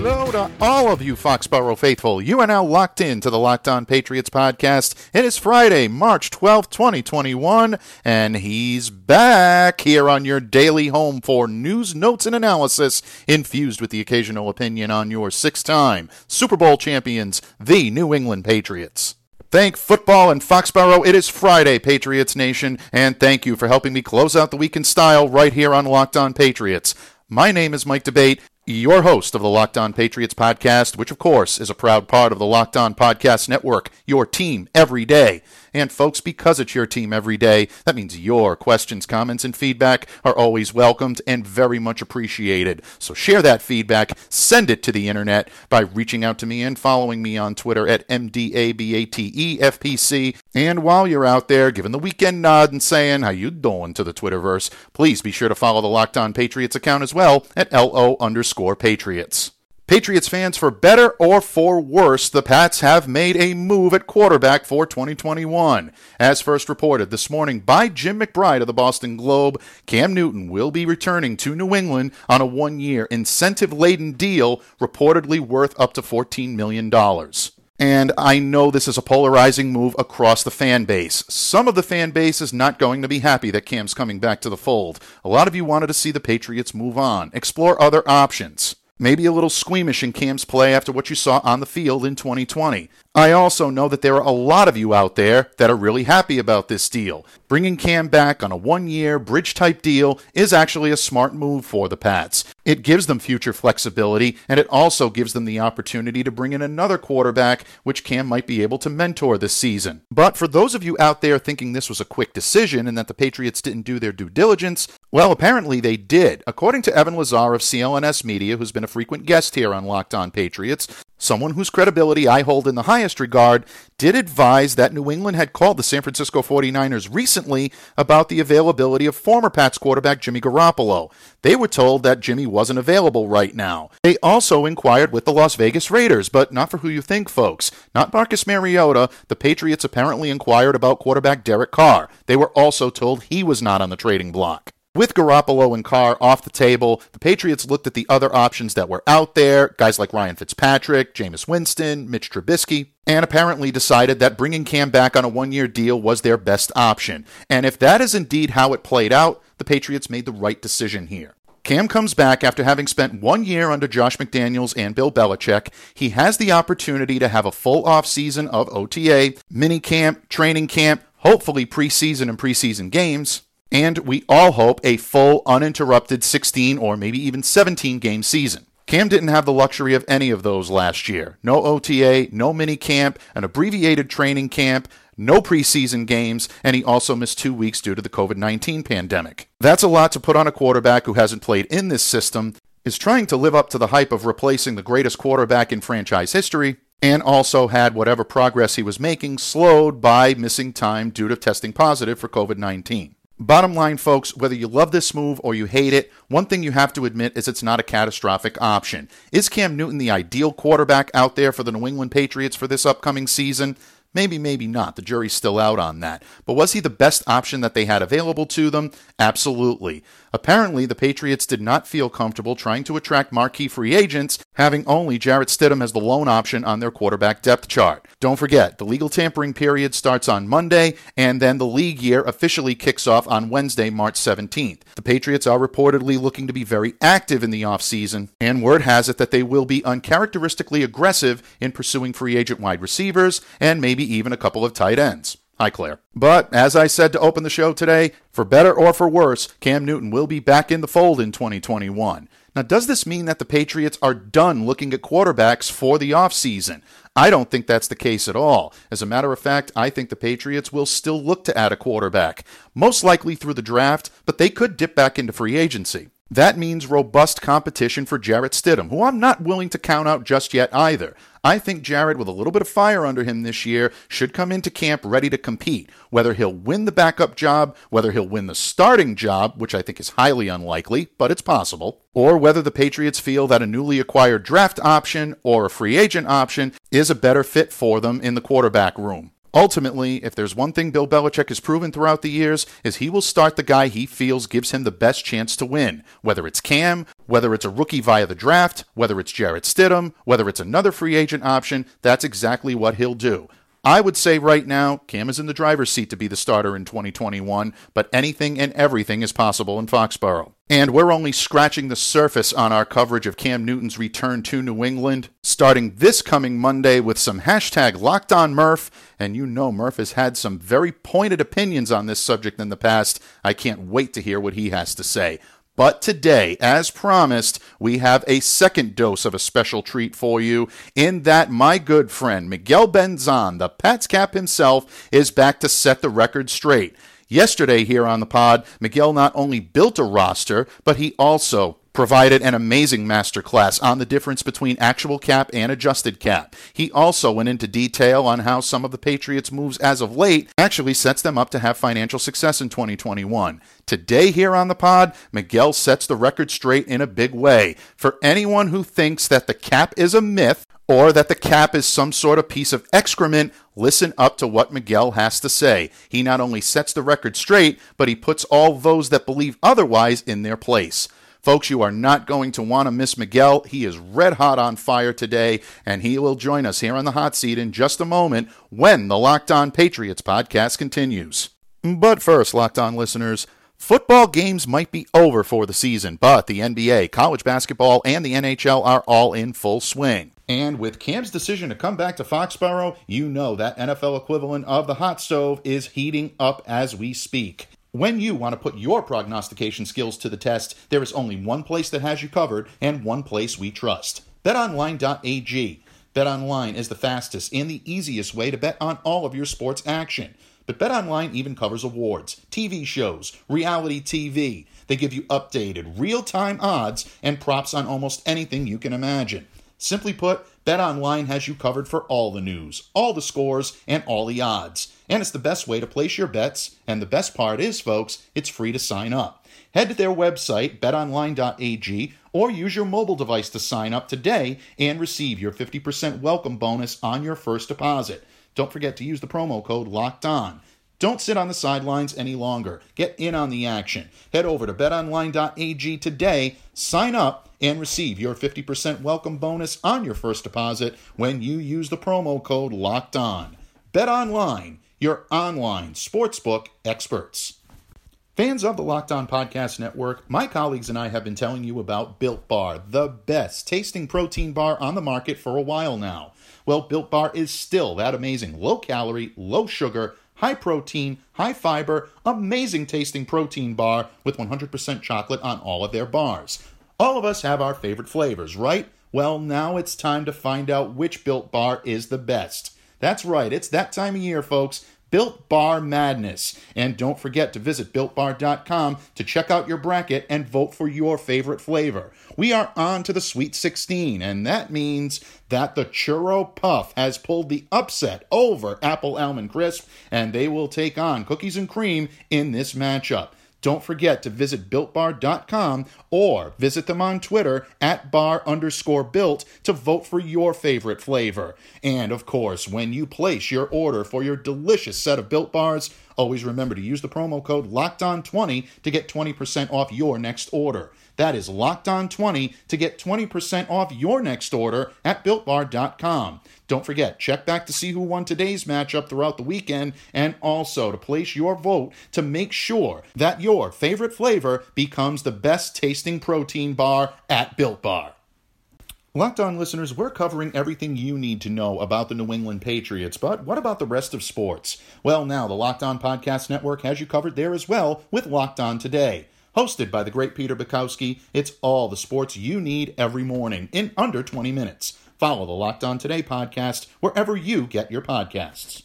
Hello to all of you Foxborough faithful. You are now locked in to the Locked On Patriots podcast. It is Friday, March 12th, 2021, and he's back here on your daily home for news, notes, and analysis infused with the occasional opinion on your six time Super Bowl champions, the New England Patriots. Thank football and Foxborough. It is Friday, Patriots Nation, and thank you for helping me close out the week in style right here on Locked On Patriots. My name is Mike D'Abate, your host of the Locked On Patriots podcast, which of course is a proud part of the Locked On Podcast Network, your team every day. And folks, because it's your team every day, that means your questions, comments, and feedback are always welcomed and very much appreciated. So share that feedback, send it to the internet by reaching out to me and following me on Twitter at MDABATEFPC. And while you're out there giving the weekend nod and saying how you doing to the Twitterverse, please be sure to follow the Locked On Patriots account as well at LO underscore Patriots. Patriots fans, for better or for worse, the Pats have made a move at quarterback for 2021. As first reported this morning by Jim McBride of the Boston Globe, Cam Newton will be returning to New England on a one year incentive laden deal reportedly worth up to $14 million. And I know this is a polarizing move across the fan base. Some of the fan base is not going to be happy that Cam's coming back to the fold. A lot of you wanted to see the Patriots move on, explore other options maybe a little squeamish in Cam's play after what you saw on the field in 2020. I also know that there are a lot of you out there that are really happy about this deal. Bringing Cam back on a one year bridge type deal is actually a smart move for the Pats. It gives them future flexibility, and it also gives them the opportunity to bring in another quarterback, which Cam might be able to mentor this season. But for those of you out there thinking this was a quick decision and that the Patriots didn't do their due diligence, well, apparently they did. According to Evan Lazar of CLNS Media, who's been a frequent guest here on Locked On Patriots, someone whose credibility I hold in the highest regard, did advise that New England had called the San Francisco 49ers recently about the availability of former Pats quarterback Jimmy Garoppolo. They were told that Jimmy wasn't available right now. They also inquired with the Las Vegas Raiders, but not for who you think, folks. Not Marcus Mariota. The Patriots apparently inquired about quarterback Derek Carr. They were also told he was not on the trading block. With Garoppolo and Carr off the table, the Patriots looked at the other options that were out there, guys like Ryan Fitzpatrick, Jameis Winston, Mitch Trubisky, and apparently decided that bringing Cam back on a one year deal was their best option. And if that is indeed how it played out, the Patriots made the right decision here. Cam comes back after having spent one year under Josh McDaniels and Bill Belichick. He has the opportunity to have a full offseason of OTA, mini camp, training camp, hopefully preseason and preseason games, and we all hope a full, uninterrupted 16 or maybe even 17 game season. Cam didn't have the luxury of any of those last year. No OTA, no mini camp, an abbreviated training camp, no preseason games, and he also missed two weeks due to the COVID 19 pandemic. That's a lot to put on a quarterback who hasn't played in this system, is trying to live up to the hype of replacing the greatest quarterback in franchise history, and also had whatever progress he was making slowed by missing time due to testing positive for COVID 19. Bottom line, folks, whether you love this move or you hate it, one thing you have to admit is it's not a catastrophic option. Is Cam Newton the ideal quarterback out there for the New England Patriots for this upcoming season? Maybe, maybe not. The jury's still out on that. But was he the best option that they had available to them? Absolutely. Apparently, the Patriots did not feel comfortable trying to attract marquee free agents, having only Jarrett Stidham as the lone option on their quarterback depth chart. Don't forget, the legal tampering period starts on Monday, and then the league year officially kicks off on Wednesday, March 17th. The Patriots are reportedly looking to be very active in the offseason, and word has it that they will be uncharacteristically aggressive in pursuing free agent wide receivers and maybe even a couple of tight ends. Hi, Claire. But as I said to open the show today, for better or for worse, Cam Newton will be back in the fold in 2021. Now, does this mean that the Patriots are done looking at quarterbacks for the offseason? I don't think that's the case at all. As a matter of fact, I think the Patriots will still look to add a quarterback, most likely through the draft, but they could dip back into free agency. That means robust competition for Jarrett Stidham, who I'm not willing to count out just yet either. I think Jarrett, with a little bit of fire under him this year, should come into camp ready to compete. Whether he'll win the backup job, whether he'll win the starting job, which I think is highly unlikely, but it's possible, or whether the Patriots feel that a newly acquired draft option or a free agent option is a better fit for them in the quarterback room. Ultimately, if there's one thing Bill Belichick has proven throughout the years, is he will start the guy he feels gives him the best chance to win. Whether it's Cam, whether it's a rookie via the draft, whether it's Jarrett Stidham, whether it's another free agent option, that's exactly what he'll do. I would say right now, Cam is in the driver's seat to be the starter in 2021, but anything and everything is possible in Foxborough. And we're only scratching the surface on our coverage of Cam Newton's return to New England, starting this coming Monday with some hashtag locked on Murph. And you know Murph has had some very pointed opinions on this subject in the past. I can't wait to hear what he has to say. But today, as promised, we have a second dose of a special treat for you in that my good friend Miguel Benzan, the Pats cap himself, is back to set the record straight. Yesterday, here on the pod, Miguel not only built a roster, but he also provided an amazing masterclass on the difference between actual cap and adjusted cap. He also went into detail on how some of the Patriots' moves as of late actually sets them up to have financial success in 2021. Today, here on the pod, Miguel sets the record straight in a big way. For anyone who thinks that the cap is a myth, or that the cap is some sort of piece of excrement, listen up to what Miguel has to say. He not only sets the record straight, but he puts all those that believe otherwise in their place. Folks, you are not going to want to miss Miguel. He is red hot on fire today, and he will join us here on the hot seat in just a moment when the Locked On Patriots podcast continues. But first, Locked On listeners, Football games might be over for the season, but the NBA, college basketball, and the NHL are all in full swing. And with Cam's decision to come back to Foxborough, you know that NFL equivalent of the hot stove is heating up as we speak. When you want to put your prognostication skills to the test, there is only one place that has you covered and one place we trust betonline.ag. BetOnline is the fastest and the easiest way to bet on all of your sports action. But BetOnline even covers awards, TV shows, reality TV. They give you updated, real time odds and props on almost anything you can imagine. Simply put, BetOnline has you covered for all the news, all the scores, and all the odds. And it's the best way to place your bets. And the best part is, folks, it's free to sign up. Head to their website, betonline.ag, or use your mobile device to sign up today and receive your 50% welcome bonus on your first deposit. Don't forget to use the promo code LOCKED ON. Don't sit on the sidelines any longer. Get in on the action. Head over to betonline.ag today, sign up, and receive your 50% welcome bonus on your first deposit when you use the promo code LOCKED ON. Bet Online your online sportsbook experts. Fans of the Locked On Podcast Network, my colleagues and I have been telling you about Built Bar, the best tasting protein bar on the market for a while now. Well, Built Bar is still that amazing low calorie, low sugar, high protein, high fiber, amazing tasting protein bar with 100% chocolate on all of their bars. All of us have our favorite flavors, right? Well, now it's time to find out which Built Bar is the best. That's right, it's that time of year, folks. Built Bar Madness. And don't forget to visit builtbar.com to check out your bracket and vote for your favorite flavor. We are on to the Sweet 16, and that means that the Churro Puff has pulled the upset over Apple Almond Crisp, and they will take on Cookies and Cream in this matchup. Don't forget to visit builtbar.com or visit them on Twitter at bar underscore built to vote for your favorite flavor. And of course, when you place your order for your delicious set of built bars, always remember to use the promo code LOCKEDON20 to get 20% off your next order. That is locked on 20 to get 20% off your next order at builtbar.com. Don't forget, check back to see who won today's matchup throughout the weekend and also to place your vote to make sure that your favorite flavor becomes the best tasting protein bar at Built Bar. Locked On listeners, we're covering everything you need to know about the New England Patriots, but what about the rest of sports? Well, now the Locked On Podcast Network has you covered there as well with Locked On Today. Hosted by the great Peter Bukowski, it's all the sports you need every morning in under 20 minutes. Follow the Locked On Today podcast wherever you get your podcasts.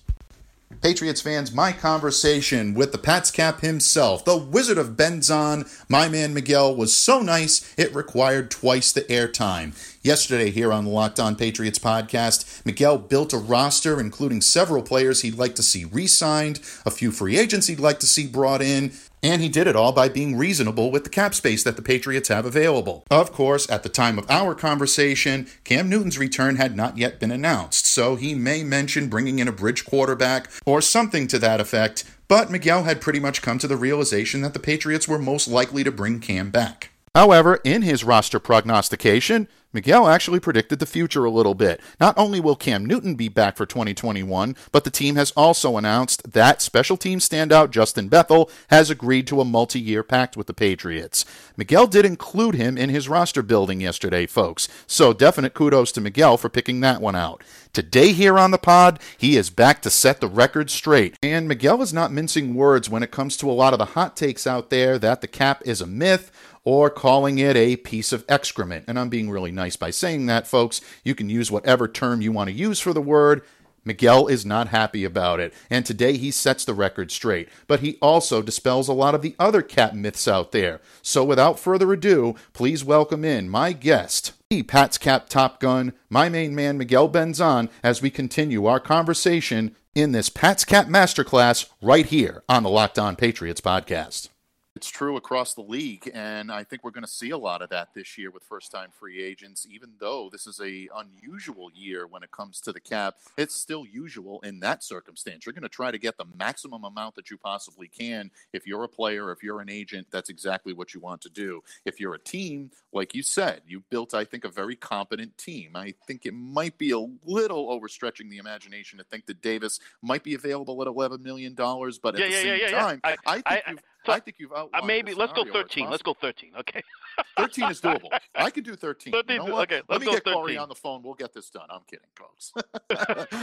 Patriots fans, my conversation with the Pats cap himself, the Wizard of Benzan, my man Miguel, was so nice it required twice the airtime. Yesterday, here on the Locked On Patriots podcast, Miguel built a roster including several players he'd like to see re signed, a few free agents he'd like to see brought in, and he did it all by being reasonable with the cap space that the Patriots have available. Of course, at the time of our conversation, Cam Newton's return had not yet been announced, so he may mention bringing in a bridge quarterback or something to that effect, but Miguel had pretty much come to the realization that the Patriots were most likely to bring Cam back. However, in his roster prognostication, Miguel actually predicted the future a little bit. Not only will Cam Newton be back for 2021, but the team has also announced that special team standout Justin Bethel has agreed to a multi year pact with the Patriots. Miguel did include him in his roster building yesterday, folks, so definite kudos to Miguel for picking that one out. Today, here on the pod, he is back to set the record straight. And Miguel is not mincing words when it comes to a lot of the hot takes out there that the cap is a myth or calling it a piece of excrement. And I'm being really nice by saying that, folks. You can use whatever term you want to use for the word. Miguel is not happy about it, and today he sets the record straight. But he also dispels a lot of the other cat myths out there. So without further ado, please welcome in my guest, the Pat's Cap Top Gun, my main man Miguel Benzan, as we continue our conversation in this Pat's Cap Masterclass right here on the Locked On Patriots podcast. It's true across the league, and I think we're going to see a lot of that this year with first-time free agents. Even though this is a unusual year when it comes to the cap, it's still usual in that circumstance. You're going to try to get the maximum amount that you possibly can. If you're a player, if you're an agent, that's exactly what you want to do. If you're a team, like you said, you built, I think, a very competent team. I think it might be a little overstretching the imagination to think that Davis might be available at $11 million, but at yeah, the yeah, same yeah, time, I, I think I, you've I think you've uh, outlined. maybe let's go 13. Let's go 13. Okay. 13 is doable. I could do 13. 13 you know okay, Let me go get Corey on the phone. We'll get this done. I'm kidding, folks.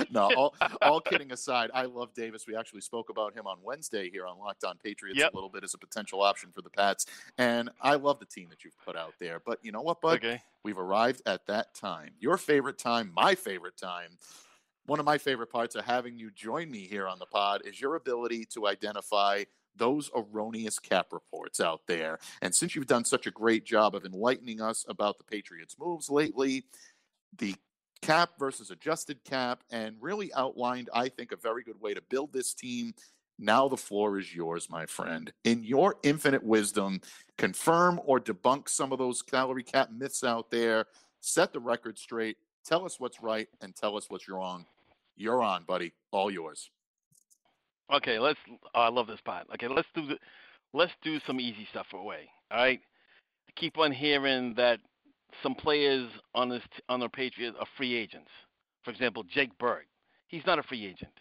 no, all, all kidding aside, I love Davis. We actually spoke about him on Wednesday here on Locked On Patriots Yep. a little bit as a potential option for the Pats. And I love the team that you've put out there. But you know what, bud? Okay. We've arrived at that time. Your favorite time, my favorite time. One of my favorite parts of having you join me here on the pod is your ability to identify those erroneous cap reports out there. And since you've done such a great job of enlightening us about the Patriots' moves lately, the cap versus adjusted cap, and really outlined, I think, a very good way to build this team. Now the floor is yours, my friend. In your infinite wisdom, confirm or debunk some of those salary cap myths out there, set the record straight, tell us what's right, and tell us what's wrong. You're on, buddy. All yours. Okay. Let's. Oh, I love this part. Okay. Let's do. The, let's do some easy stuff away. All right. I keep on hearing that some players on this on the Patriots are free agents. For example, Jake Burt. He's not a free agent.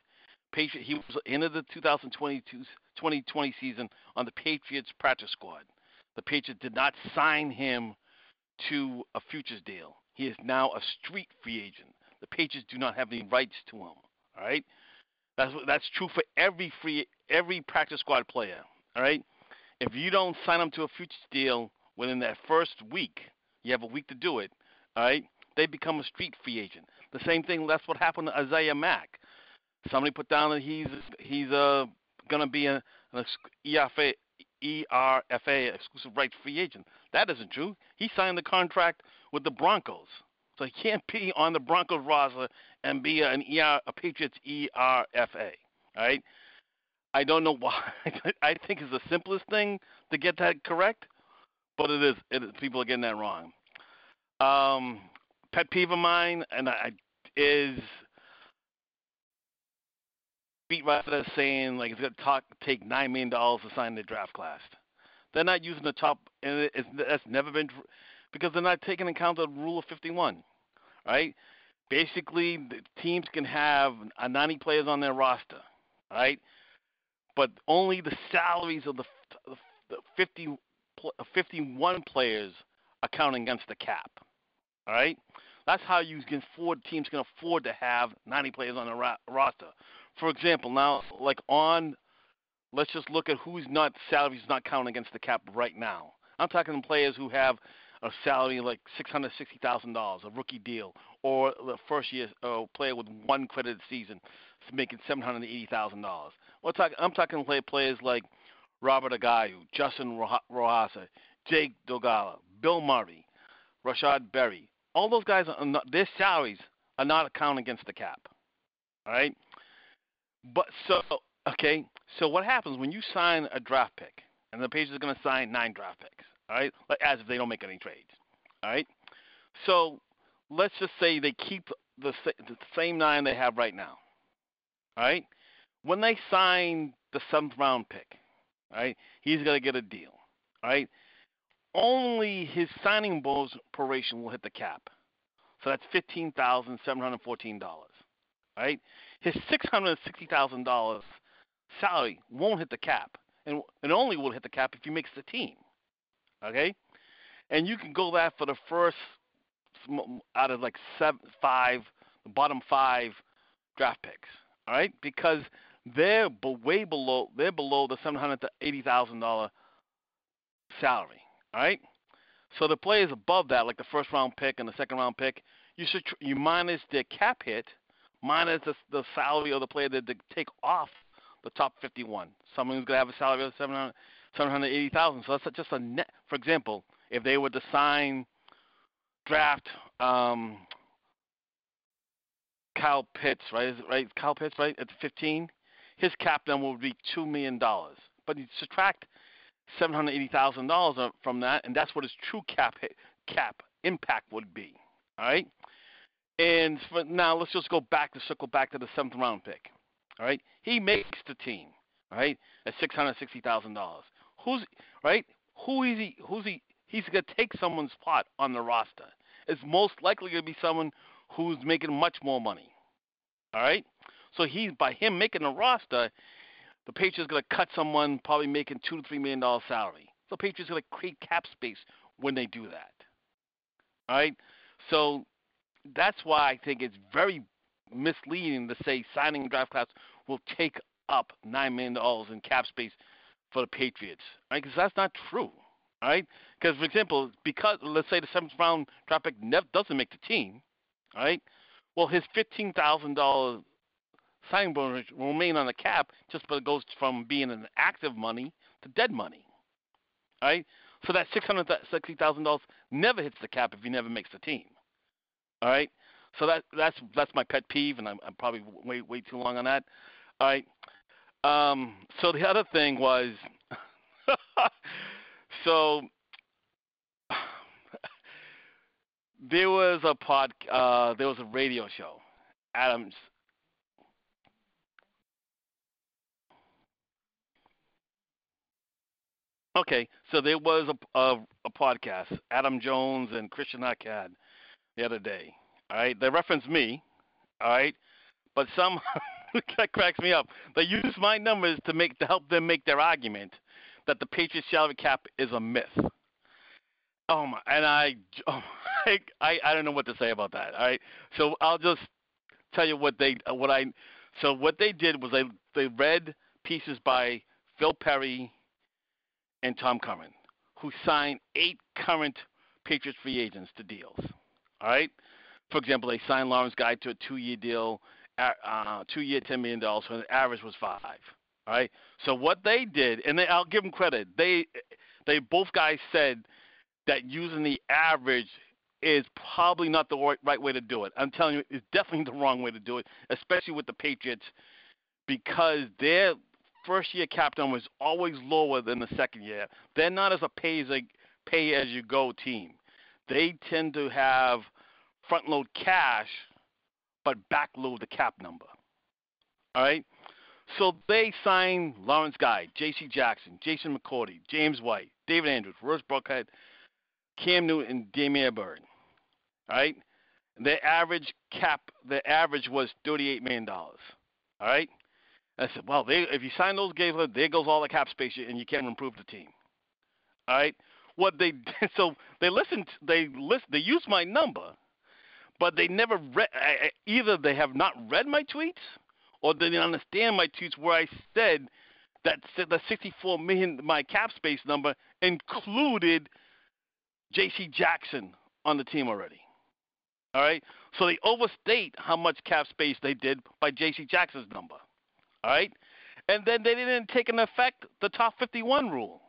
Patriot. He was into the 2022 2020 season on the Patriots practice squad. The Patriots did not sign him to a futures deal. He is now a street free agent. The Patriots do not have any rights to him. All right, that's that's true for every free every practice squad player. All right, if you don't sign them to a futures deal within that first week, you have a week to do it. All right, they become a street free agent. The same thing. That's what happened to Isaiah Mack. Somebody put down that he's he's uh gonna be an ex- EFA ERFA exclusive rights free agent. That isn't true. He signed the contract with the Broncos. So he can't be on the Broncos roster and be an ER, a Patriots ERFA. All right. I don't know why. I think it's the simplest thing to get that correct, but it is. It is people are getting that wrong. Um, pet peeve of mine, and I is beat writers saying like it's going to take nine million dollars to sign the draft class. They're not using the top, and it- it's, that's never been because they're not taking account of the rule of 51, right? Basically, the teams can have uh, 90 players on their roster, right? But only the salaries of the, the 50, 51 players are counting against the cap, all right? That's how you can afford teams can afford to have 90 players on the ra- roster. For example, now like on, let's just look at who's not salaries not counting against the cap right now. I'm talking players who have a salary like six hundred sixty thousand dollars, a rookie deal, or the first year uh, player with one credited season, making seven hundred eighty thousand dollars. Well, talk, I'm talking play players like Robert Agayu, Justin Rojas, Jake Dogala, Bill Murray, Rashod Berry. All those guys, are not, their salaries are not accounted against the cap. All right. But so okay, so what happens when you sign a draft pick, and the Patriots are going to sign nine draft picks, all right, as if they don't make any trades, all right. So let's just say they keep the, the same nine they have right now, all right. When they sign the seventh round pick, all right, he's to get a deal, all right. Only his signing bonus proration will hit the cap, so that's fifteen thousand seven hundred fourteen dollars, right? His six hundred sixty thousand dollars salary won't hit the cap, and it only will hit the cap if he makes the team. Okay, and you can go that for the first out of like seven, five, the bottom five draft picks. All right, because they're way below they're below the seven hundred to eighty thousand dollar salary. All right, so the players above that, like the first round pick and the second round pick, you should you minus their cap hit, minus the, the salary of the player that they take off the top 51. Someone who's going to have a salary of 700, 780,000. So that's just a net. For example, if they were to sign, draft um, Kyle Pitts, right? Right? Kyle Pitts, right? At 15, his cap then would be two million dollars. But you subtract seven hundred eighty thousand dollars from that, and that's what his true cap hit, cap impact would be. All right. And for now, let's just go back to circle back to the seventh round pick. All right, he makes the team. Right, at six hundred sixty thousand dollars. Who's right? Who is he? Who's he? He's gonna take someone's spot on the roster. It's most likely gonna be someone who's making much more money. All right, so he's by him making the roster, the Patriots gonna cut someone probably making two to three million dollars salary. So Patriots gonna create cap space when they do that. All right, so that's why I think it's very misleading to say signing draft class will take up nine million dollars in cap space for the Patriots, right? Because that's not true, right? Because for example, because let's say the seventh round draft pick doesn't make the team, right? Well, his fifteen thousand dollars signing bonus will remain on the cap, just but it goes from being an active money to dead money, right? So that six hundred sixty thousand dollars never hits the cap if he never makes the team, all right? So that that's that's my pet peeve, and I'm, I'm probably way way too long on that. All right. Um, so the other thing was, so there was a pod, uh, there was a radio show, Adams. Okay, so there was a, a, a podcast, Adam Jones and Christian Arcand, the other day. All right, they referenced me. All right, but some that cracks me up. They use my numbers to make to help them make their argument that the Patriots salary cap is a myth. Oh my, and I, oh, I, I, I don't know what to say about that. All right, so I'll just tell you what they, uh, what I, so what they did was they they read pieces by Phil Perry and Tom Curran, who signed eight current Patriots free agents to deals. All right, for example, they signed Lawrence Guy to a two-year deal, uh, two-year, ten million dollars. So the average was five. All right. So what they did, and they, I'll give them credit. They, they both guys said that using the average is probably not the right, right way to do it. I'm telling you, it's definitely the wrong way to do it, especially with the Patriots, because their first year cap number is always lower than the second year. They're not as a pay as a pay as you go team. They tend to have front load cash, but back load the cap number. All right? So they signed Lawrence Guy, J.C. Jackson, Jason McCourty, James White, David Andrews, Russ Burkhead, Cam Newton, and Damiere Byrd. All right? Their average cap, the average was $38 million. All right? I said, well, they, if you sign those guys, there goes all the cap space, and you can't improve the team. All right? What they so they listened, they list, they used my number, but they never read. Either they have not read my tweets, or they didn't understand my tweets where I said that the 64 million, my cap space number included J.C. Jackson on the team already. All right, so they overstate how much cap space they did by J.C. Jackson's number. All right, and then they didn't take into effect the top 51 rule.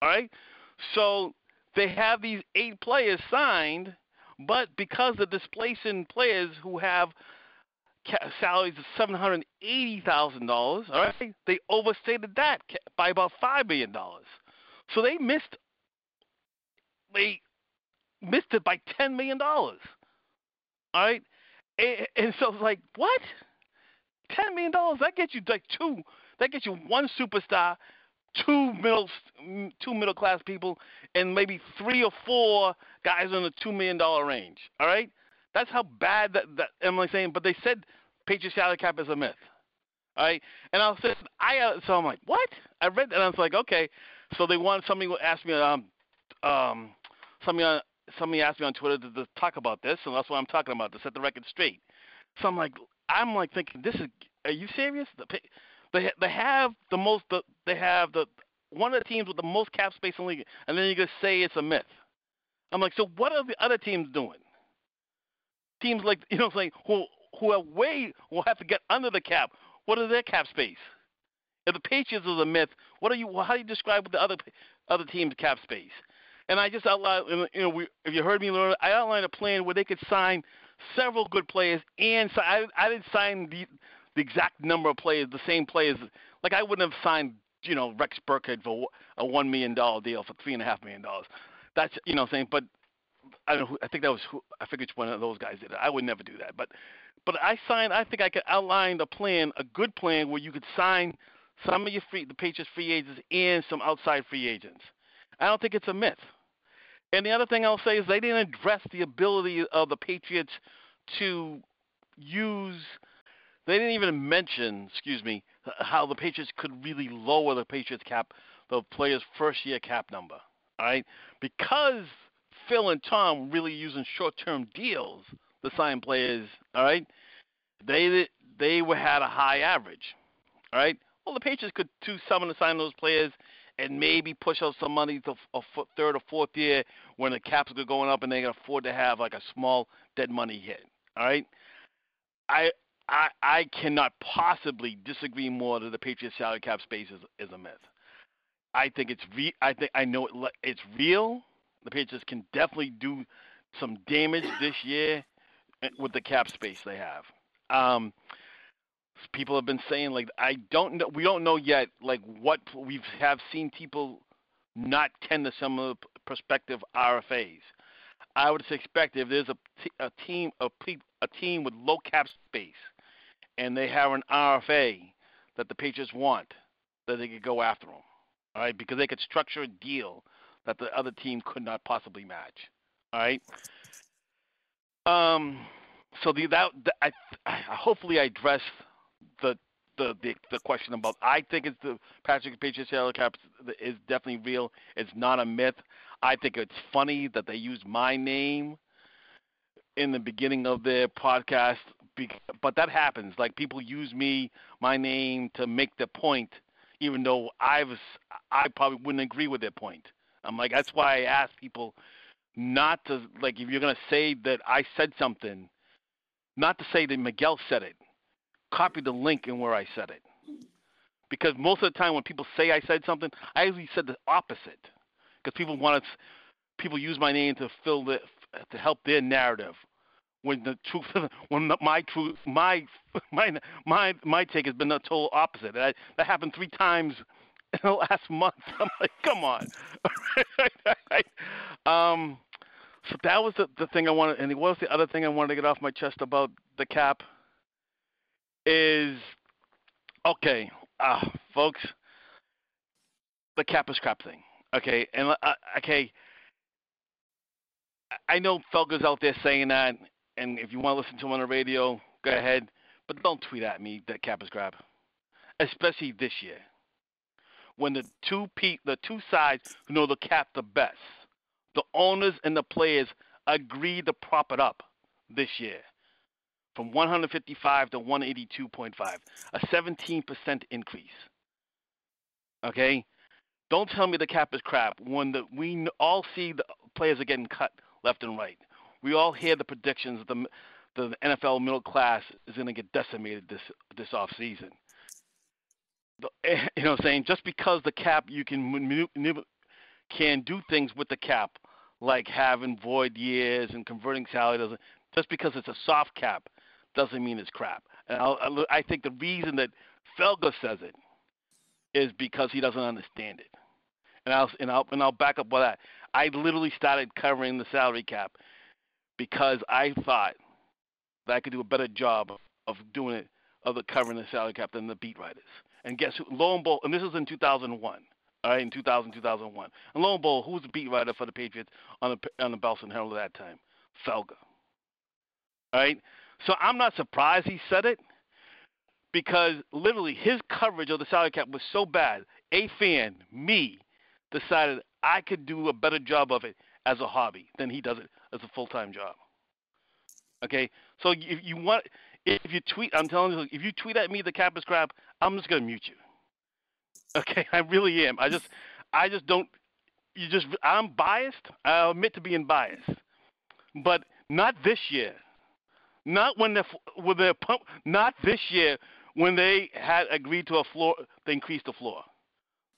All right, so they have these eight players signed, but because of displacing players who have salaries of seven hundred eighty thousand dollars, all right, they overstated that by about five million dollars. So they missed they missed it by ten million dollars. All right, and, and so it's like what? Ten million dollars that gets you like two. That gets you one superstar, two middle two middle class people, and maybe three or four guys in the two million dollar range. All right, that's how bad that, that I saying? But they said Patriot salary cap is a myth. All right, and I saying, I uh, so I'm like, what? I read that and I was like, okay. So they want somebody asked me um um somebody on somebody asked me on Twitter to, to talk about this, and that's what I'm talking about to set the record straight. So I'm like, I'm like thinking, this is, are you serious? The, they they have the most, the, they have the one of the teams with the most cap space in the league, and then you just say it's a myth. I'm like, so what are the other teams doing? Teams like you know, saying who who are way will have to get under the cap. What is their cap space? If the Patriots is a myth, what are you? How do you describe the other other teams' cap space? And I just outlined, you know, we, if you heard me, I outlined a plan where they could sign several good players, and so I, I didn't sign the the exact number of players, the same players. Like I wouldn't have signed, you know, Rex Burkhead for a one million dollar deal for three and a half million dollars. That's you know saying, but I don't know. I think that was who, I which one of those guys did it. I would never do that, but but I signed. I think I could outline a plan, a good plan where you could sign some of your free, the Patriots free agents and some outside free agents. I don't think it's a myth. And the other thing I'll say is they didn't address the ability of the Patriots to use. They didn't even mention, excuse me, how the Patriots could really lower the Patriots cap, the players' first year cap number. All right, because Phil and Tom were really using short-term deals to sign players. All right, they they were had a high average. All right, well the Patriots could do some to sign those players and maybe push out some money to a third or fourth year when the caps are going up and they can afford to have like a small dead money hit. All right, I I I cannot possibly disagree more that the Patriots salary cap space is is a myth. I think it's re- I think I know it, it's real. The Patriots can definitely do some damage this year with the cap space they have. Um, people have been saying like I don't know. We don't know yet like what we have seen people not tend to some of the prospective RFAs. I would expect if there's a, t- a team a, pe- a team with low cap space and they have an RFA that the Patriots want, that they could go after them. All right, because they could structure a deal that the other team could not possibly match. All right. Um, so the that, that I, I hopefully I addressed the the, the the question about I think it's the Patrick Patriots salary cap is definitely real. It's not a myth. I think it's funny that they use my name in the beginning of their podcast, but that happens. Like people use me, my name, to make the point, even though I was I probably wouldn't agree with their point. I'm like that's why I ask people not to like if you're gonna say that I said something, not to say that Miguel said it. Copy the link in where I said it. Because most of the time when people say I said something, I usually said the opposite. Because people want to, people use my name to fill the, to help their narrative. When the truth, when my truth, my my my my take has been the total opposite. That, that happened three times in the last month. I'm like, come on. um, so that was the, the thing I wanted. And what was the other thing I wanted to get off my chest about the cap? Is okay, uh, folks. The cap is crap thing. Okay, and uh, okay. I know Felger's out there saying that, and if you want to listen to him on the radio, go ahead. But don't tweet at me that cap is crap, especially this year when the two pe- the two sides who know the cap the best the owners and the players agreed to prop it up this year from 155 to 182.5, a 17% increase. Okay? Don't tell me the cap is crap when the, we all see the players are getting cut left and right. We all hear the predictions that the the NFL middle class is going to get decimated this this off season. You know, what I'm saying just because the cap you can can do things with the cap, like having void years and converting salary doesn't. Just because it's a soft cap doesn't mean it's crap. And I'll, I think the reason that Felger says it is because he doesn't understand it. And I'll and I'll and I'll back up with that. I literally started covering the salary cap because I thought that I could do a better job of doing it of the covering the salary cap than the beat writers. And guess who? Lo and behold, and this was in 2001. All right, in 2000, 2001. And lo and behold, who was the beat writer for the Patriots on the on the Boston Herald at that time? Felger. All right. So I'm not surprised he said it because literally his coverage of the salary cap was so bad. A fan, me, decided I could do a better job of it as a hobby than he does it as a full time job. Okay, so if you want, if you tweet, I'm telling you, if you tweet at me the cap is crap, I'm just gonna mute you. Okay, I really am. I just, I just don't. You just, I'm biased. I admit to being biased, but not this year. Not when the when the pump. Not this year when they had agreed to a floor. They increased the floor.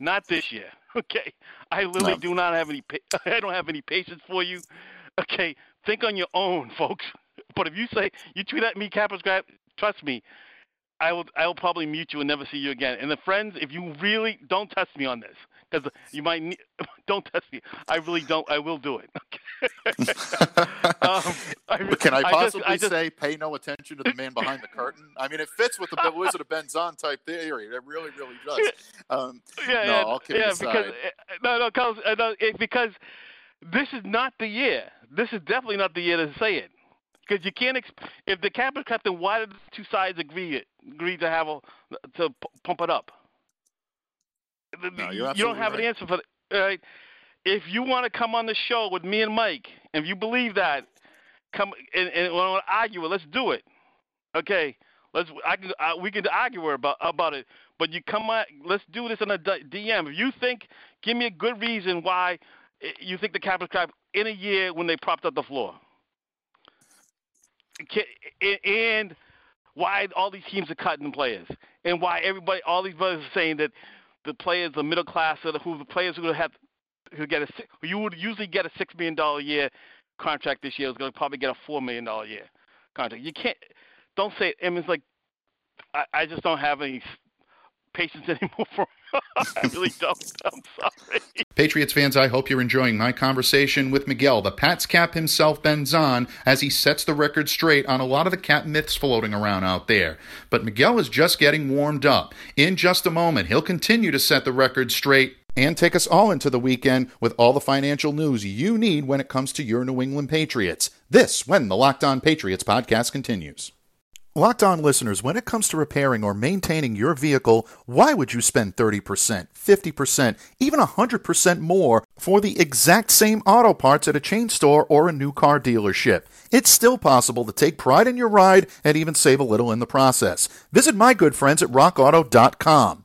Not this year. Okay, I literally no. do not have any. I don't have any patience for you. Okay, think on your own, folks. But if you say you tweet at me, Kappa's grab, trust me, I will I will probably mute you and never see you again. And the friends, if you really don't test me on this, because you might need, don't test me. I really don't. I will do it. um, I, Can I possibly I just, I just, say pay no attention to the man behind the curtain? I mean, it fits with the Wizard of Benzan type theory. It really, really does. Um, yeah, no, yeah, yeah, because no, no, because, uh, no, it, because this is not the year. This is definitely not the year to say it. Because you can't, exp- if the cap is cut, then why did the two sides agree agree to have a, to p- pump it up? No, you don't have right. an answer for it. Right? If you want to come on the show with me and Mike, if you believe that, come and, and want to argue it. Let's do it. Okay. Let's. I can. I, we can argue about about it. But you come on. Let's do this in a DM. If you think, give me a good reason why you think the cap is crap in a year when they propped up the floor and why all these teams are cutting players, and why everybody, all these brothers are saying that the players, the middle class, are the, who the players who have who get a you would usually get a six million dollar year contract this year is going to probably get a four million dollar year contract. You can't don't say it. I mean, it's like I, I just don't have any patience anymore for I really don't. I'm sorry. Patriots fans, I hope you're enjoying my conversation with Miguel, the Pats cap himself, Benzan, as he sets the record straight on a lot of the cap myths floating around out there. But Miguel is just getting warmed up. In just a moment, he'll continue to set the record straight and take us all into the weekend with all the financial news you need when it comes to your New England Patriots. This, when the Locked On Patriots podcast continues. Locked on listeners, when it comes to repairing or maintaining your vehicle, why would you spend 30%, 50%, even 100% more for the exact same auto parts at a chain store or a new car dealership? It's still possible to take pride in your ride and even save a little in the process. Visit my good friends at rockauto.com.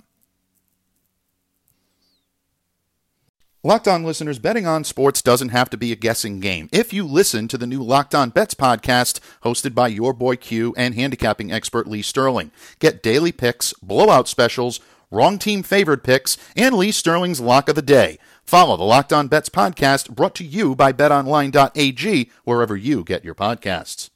Locked On listeners, betting on sports doesn't have to be a guessing game. If you listen to the new Locked On Bets podcast hosted by your boy Q and handicapping expert Lee Sterling, get daily picks, blowout specials, wrong team favored picks, and Lee Sterling's lock of the day. Follow the Locked On Bets podcast brought to you by betonline.ag wherever you get your podcasts.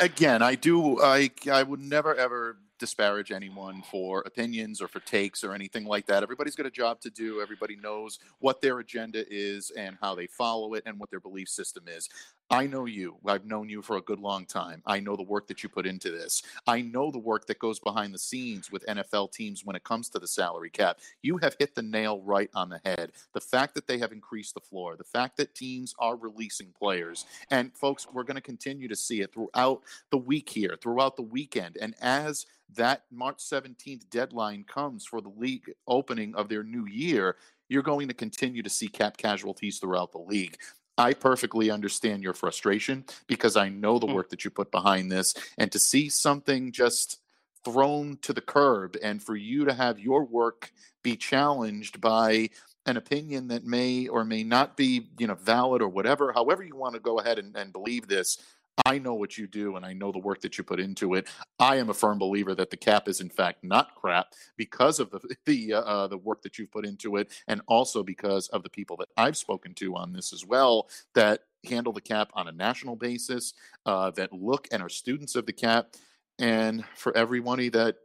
Again, I do I I would never ever disparage anyone for opinions or for takes or anything like that. Everybody's got a job to do. Everybody knows what their agenda is and how they follow it and what their belief system is. I know you. I've known you for a good long time. I know the work that you put into this. I know the work that goes behind the scenes with NFL teams when it comes to the salary cap. You have hit the nail right on the head. The fact that they have increased the floor, the fact that teams are releasing players, and folks, we're going to continue to see it throughout the week here, throughout the weekend. And as that March 17th deadline comes for the league opening of their new year, you're going to continue to see cap casualties throughout the league. I perfectly understand your frustration because I know the hmm. work that you put behind this. And to see something just thrown to the curb and for you to have your work be challenged by an opinion that may or may not be you know valid or whatever however you want to go ahead and, and believe this I know what you do and I know the work that you put into it. I am a firm believer that the cap is in fact not crap because of the the uh, uh, the work that you've put into it and also because of the people that I've spoken to on this as well that handle the cap on a national basis uh, that look and are students of the cap and for every everybody that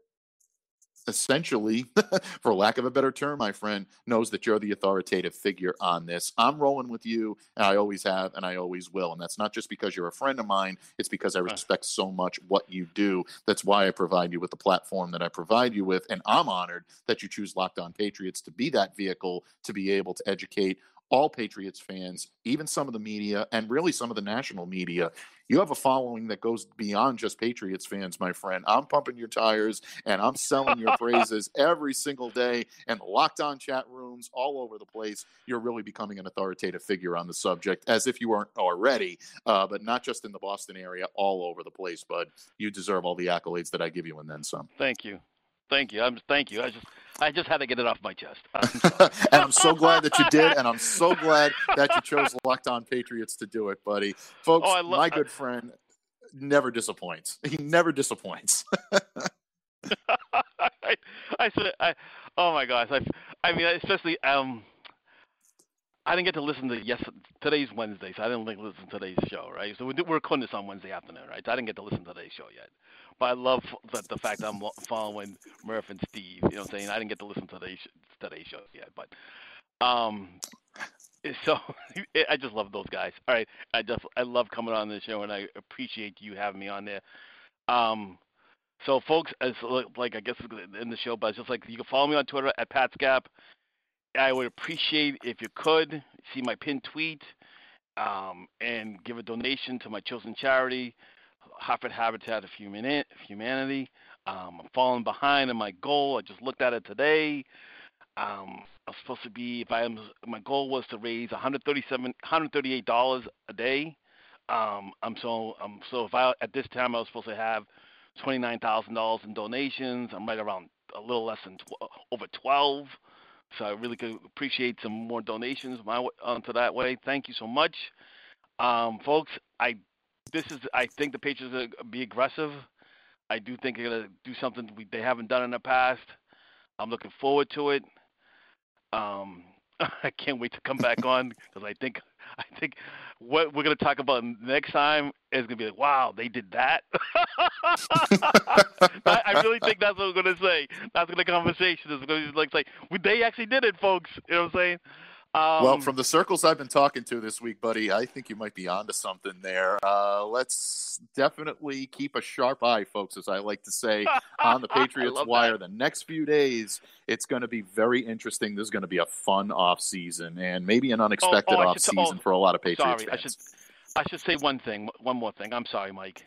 essentially, for lack of a better term, my friend, knows that you're the authoritative figure on this. I'm rolling with you, and I always have, and I always will. And that's not just because you're a friend of mine, it's because I uh. respect so much what you do. That's why I provide you with the platform that I provide you with. And I'm honored that you choose Locked On Patriots to be that vehicle to be able to educate all Patriots fans, even some of the media, and really some of the national media. You have a following that goes beyond just Patriots fans, my friend. I'm pumping your tires and I'm selling your praises every single day and locked on chat rooms all over the place. You're really becoming an authoritative figure on the subject, as if you weren't already, uh, but not just in the Boston area, all over the place, bud. You deserve all the accolades that I give you and then some. Thank you. Thank you. I'm thank you. I just I just had to get it off my chest. and I'm so glad that you did, and I'm so glad that you chose Locked On Patriots to do it, buddy. Folks, oh, my good friend never disappoints. He never disappoints. I, I said, I, oh my gosh, I, I mean, especially um, I didn't get to listen to yes today's Wednesday, so I didn't listen to today's show, right? So we we're recording this on Wednesday afternoon, right? So I didn't get to listen to today's show yet, but I love the, the fact that I'm following Murph and Steve. You know, what I'm saying I didn't get to listen to today's today's show yet, but um, so I just love those guys. All right, I just I love coming on this show, and I appreciate you having me on there. Um, so folks, as like I guess in the show, but it's just like you can follow me on Twitter at PatsCap. I would appreciate if you could see my pinned tweet um, and give a donation to my chosen charity, Hartford Habitat of Humanity. Um, I'm falling behind in my goal. I just looked at it today. Um, I was supposed to be if I am my goal was to raise $137, 138 dollars a day. Um, I'm so um, so if I at this time I was supposed to have twenty nine thousand dollars in donations. I'm right around a little less than tw- over twelve. So I really could appreciate some more donations my onto that way. Thank you so much, um, folks. I this is I think the Patriots are gonna be aggressive. I do think they're gonna do something we, they haven't done in the past. I'm looking forward to it. Um, I can't wait to come back on because I think I think what we're going to talk about next time is going to be like, wow, they did that. I, I, really think that's what we're going to say. That's going to conversation is going to be like say, they actually did it, folks. You know what I'm saying? Um, well, from the circles I've been talking to this week, buddy, I think you might be onto something there. Uh, let's definitely keep a sharp eye, folks, as I like to say, on the Patriots wire. That. The next few days, it's going to be very interesting. This is going to be a fun off season and maybe an unexpected oh, oh, off season oh, for a lot of Patriots sorry, fans. I should, I should say one thing, one more thing. I'm sorry, Mike.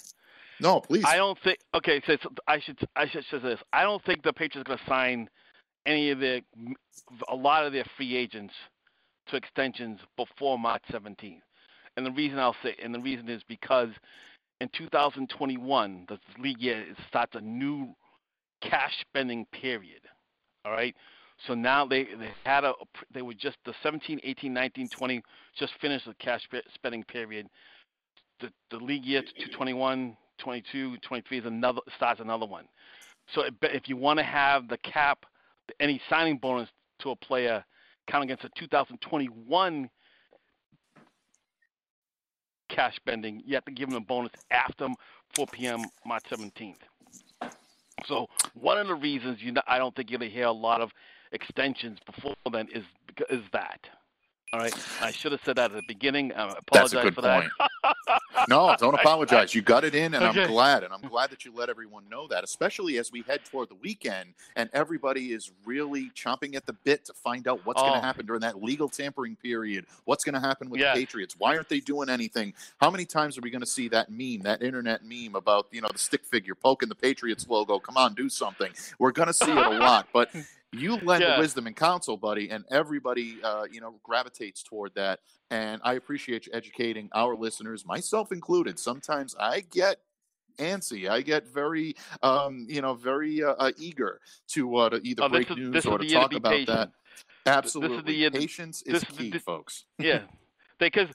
No, please. I don't think. Okay, so I should I should say this. I don't think the Patriots are going to sign any of the a lot of their free agents to extensions before March 17th. And the reason I'll say, and the reason is because in 2021, the league year starts a new cash spending period. All right. So now they they had a they were just the 17, 18, 19, 20 just finished the cash spending period. The the league year to 21, 22, 23 is another starts another one. So if you want to have the cap any signing bonus to a player count against a 2021 cash spending. You have to give them a bonus after 4 p.m. March 17th. So one of the reasons you know, I don't think you're going to hear a lot of extensions before then is is that. All right, I should have said that at the beginning. I apologize That's a good for point. that. no, don't apologize. You got it in, and Okay. I'm glad. And I'm glad that you let everyone know that, especially as we head toward the weekend and everybody is really chomping at the bit to find out what's going Oh. to happen during that legal tampering period. What's going to happen with Yes. the Patriots? Why aren't they doing anything? How many times are we going to see that meme, that internet meme about you know the stick figure poking the Patriots logo? Come on, do something. We're going to see it a lot, but. You lend Yeah. wisdom and counsel, buddy, and everybody, uh, you know, gravitates toward that. And I appreciate you educating our listeners, myself included. Sometimes I get antsy. I get very, um, you know, very uh, uh, eager to uh, to either Oh, break is- news or to year to talk about patient. that. Absolutely, patience is this is the- key, this- folks. yeah, because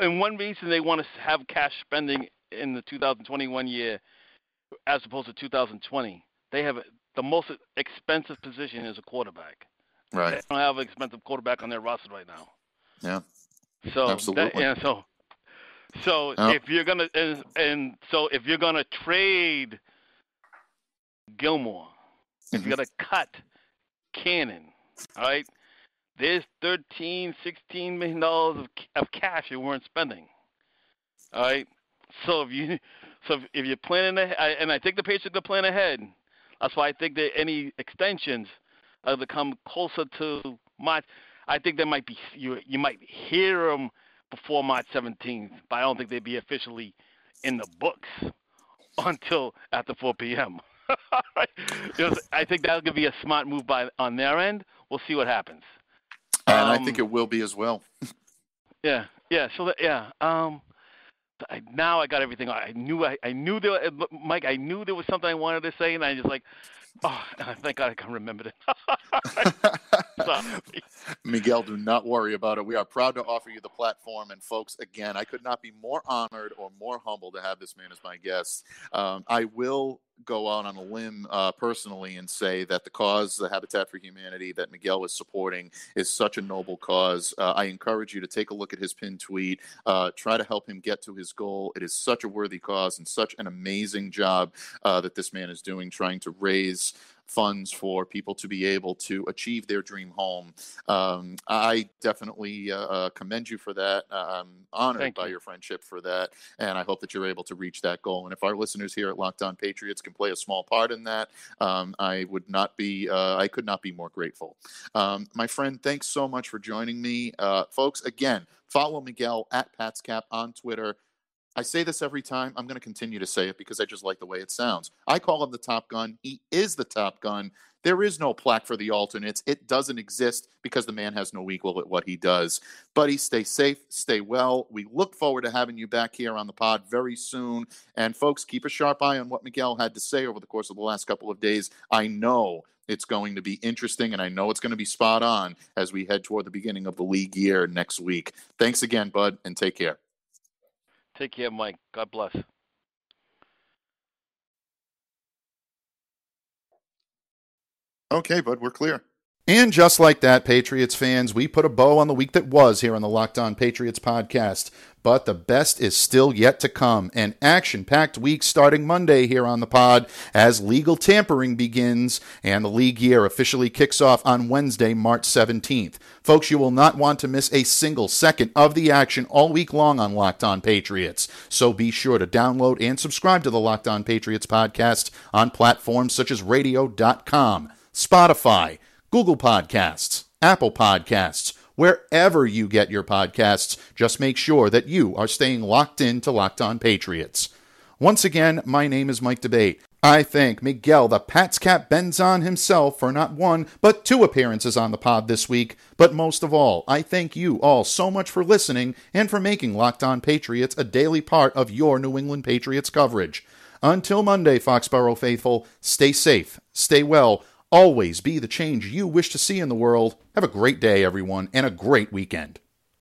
and one reason they want to have cash spending in the 2021 year as opposed to 2020, they have the most expensive position is a quarterback. Right. They don't have an expensive quarterback on their roster right now. Yeah. So that- Absolutely. yeah, so so if you're gonna and, and so if you're gonna trade Gilmore, if Mhm. you're gonna cut Cannon, all right, there's 13, 16 million dollars of, of cash you weren't spending. All right, so if you so if, if you're planning ahead, I- and I think the Patriots are plan ahead. That's why I think that any extensions are to come closer to March. I think there might be you you might hear them before March 17th, but I don't think they'd be officially in the books until after 4 p.m. You know, I think that's gonna be a smart move by on their end. We'll see what happens. And I Um, think it will be as well. Yeah, yeah. So that, yeah. Um, I, now I got everything. I knew I, I knew there, Mike. I knew there was something I wanted to say, and I just like, oh, thank God I can remember it. Miguel, do not worry about it. We are proud to offer you the platform. And, folks, again, I could not be more honored or more humble to have this man as my guest. Um, I will go out on a limb uh, personally and say that the cause, the Habitat for Humanity that Miguel is supporting, is such a noble cause. Uh, I encourage you to take a look at his pinned tweet, uh, try to help him get to his goal. It is such a worthy cause and such an amazing job uh, that this man is doing, trying to raise funds for people to be able to achieve their dream home. Um, I definitely uh, uh, commend you for that. I'm honored Thank by you. your friendship for that, and I hope that you're able to reach that goal. And if our listeners here at Locked On Patriots can play a small part in that, um, I would not be, uh, I could not be more grateful. Um, my friend, thanks so much for joining me, uh, folks. Again, follow Miguel at PatsCap on Twitter. I say this every time. I'm going to continue to say it because I just like the way it sounds. I call him the Top Gun. He is the Top Gun. There is no plaque for the alternates. It doesn't exist because the man has no equal at what he does. Buddy, stay safe, stay well. We look forward to having you back here on the pod very soon. And folks, keep a sharp eye on what Miguel had to say over the course of the last couple of days. I know it's going to be interesting and I know it's going to be spot on as we head toward the beginning of the league year next week. Thanks again, Bud, and take care. Take care, Mike. God bless. Okay, bud, we're clear. And just like that, Patriots fans, we put a bow on the week that was here on the Locked On Patriots podcast. But the best is still yet to come. An action packed week starting Monday here on the pod as legal tampering begins and the league year officially kicks off on Wednesday, March 17th. Folks, you will not want to miss a single second of the action all week long on Locked On Patriots. So be sure to download and subscribe to the Locked On Patriots podcast on platforms such as radio.com, Spotify, Google Podcasts, Apple Podcasts, wherever you get your podcasts. Just make sure that you are staying locked in to Locked On Patriots. Once again, my name is Mike D'Abate. I thank Miguel the Pats Cap Benzan himself for not one, but two appearances on the pod this week. But most of all, I thank you all so much for listening and for making Locked On Patriots a daily part of your New England Patriots coverage. Until Monday, Foxborough faithful, stay safe, stay well, always be the change you wish to see in the world. Have a great day, everyone, and a great weekend.